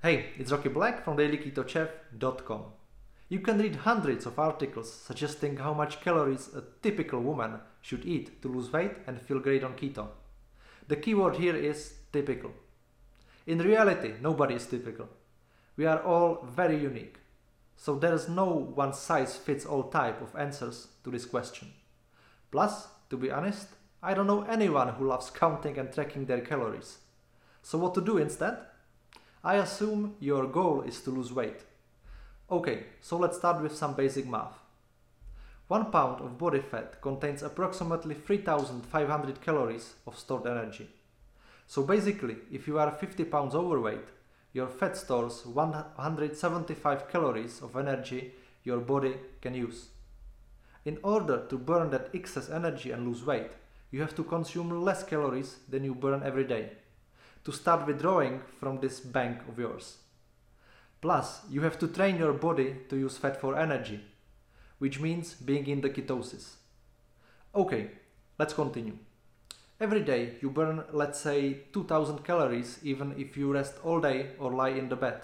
Hey, it's Rocky Black from dailyketochef.com. You can read hundreds of articles suggesting how much calories a typical woman should eat to lose weight and feel great on keto. The keyword here is typical. In reality, nobody is typical. We are all very unique. So there is no one size fits all type of answers to this question. Plus, to be honest, I don't know anyone who loves counting and tracking their calories. So what to do instead? I assume your goal is to lose weight. Okay, so let's start with some basic math. One pound of body fat contains approximately 3500 calories of stored energy. So basically, if you are 50 pounds overweight, your fat stores 175 calories of energy your body can use. In order to burn that excess energy and lose weight, you have to consume less calories than you burn every day to start withdrawing from this bank of yours. Plus, you have to train your body to use fat for energy, which means being in the ketosis. Okay, let's continue. Every day you burn, let's say, 2000 calories even if you rest all day or lie in the bed.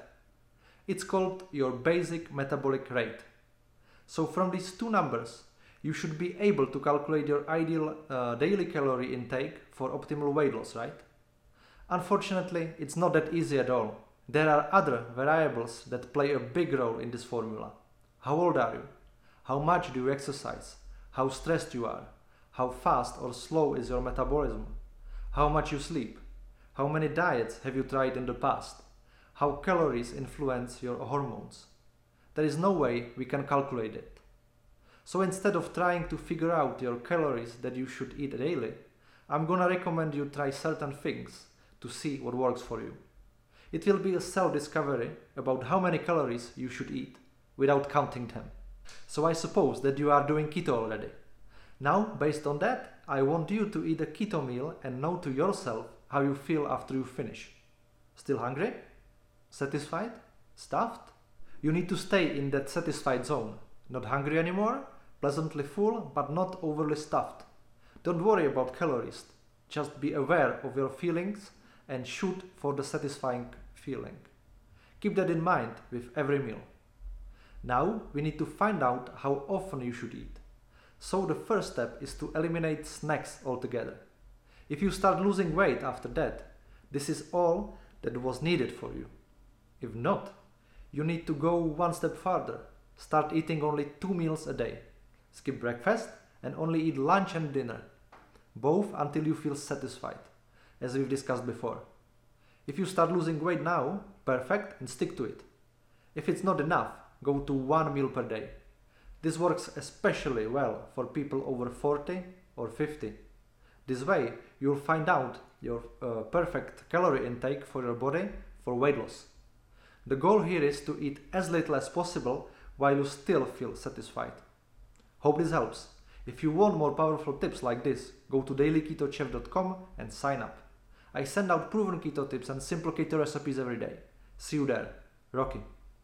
It's called your basic metabolic rate. So, from these two numbers, you should be able to calculate your ideal uh, daily calorie intake for optimal weight loss, right? Unfortunately, it's not that easy at all. There are other variables that play a big role in this formula. How old are you? How much do you exercise? How stressed you are? How fast or slow is your metabolism? How much you sleep? How many diets have you tried in the past? How calories influence your hormones? There is no way we can calculate it. So instead of trying to figure out your calories that you should eat daily, I'm gonna recommend you try certain things to see what works for you. It will be a self discovery about how many calories you should eat without counting them. So I suppose that you are doing keto already. Now, based on that, I want you to eat a keto meal and know to yourself how you feel after you finish. Still hungry? Satisfied? Stuffed? You need to stay in that satisfied zone. Not hungry anymore? Pleasantly full, but not overly stuffed. Don't worry about calories. Just be aware of your feelings and shoot for the satisfying feeling. Keep that in mind with every meal. Now we need to find out how often you should eat. So the first step is to eliminate snacks altogether. If you start losing weight after that, this is all that was needed for you. If not, you need to go one step further. Start eating only two meals a day. Skip breakfast and only eat lunch and dinner, both until you feel satisfied as we've discussed before. If you start losing weight now, perfect and stick to it. If it's not enough, go to one meal per day. This works especially well for people over 40 or 50. This way, you'll find out your uh, perfect calorie intake for your body for weight loss. The goal here is to eat as little as possible while you still feel satisfied. Hope this helps. If you want more powerful tips like this, go to dailyketochef.com and sign up. I send out proven keto tips and simple keto recipes every day. See you there. Rocky.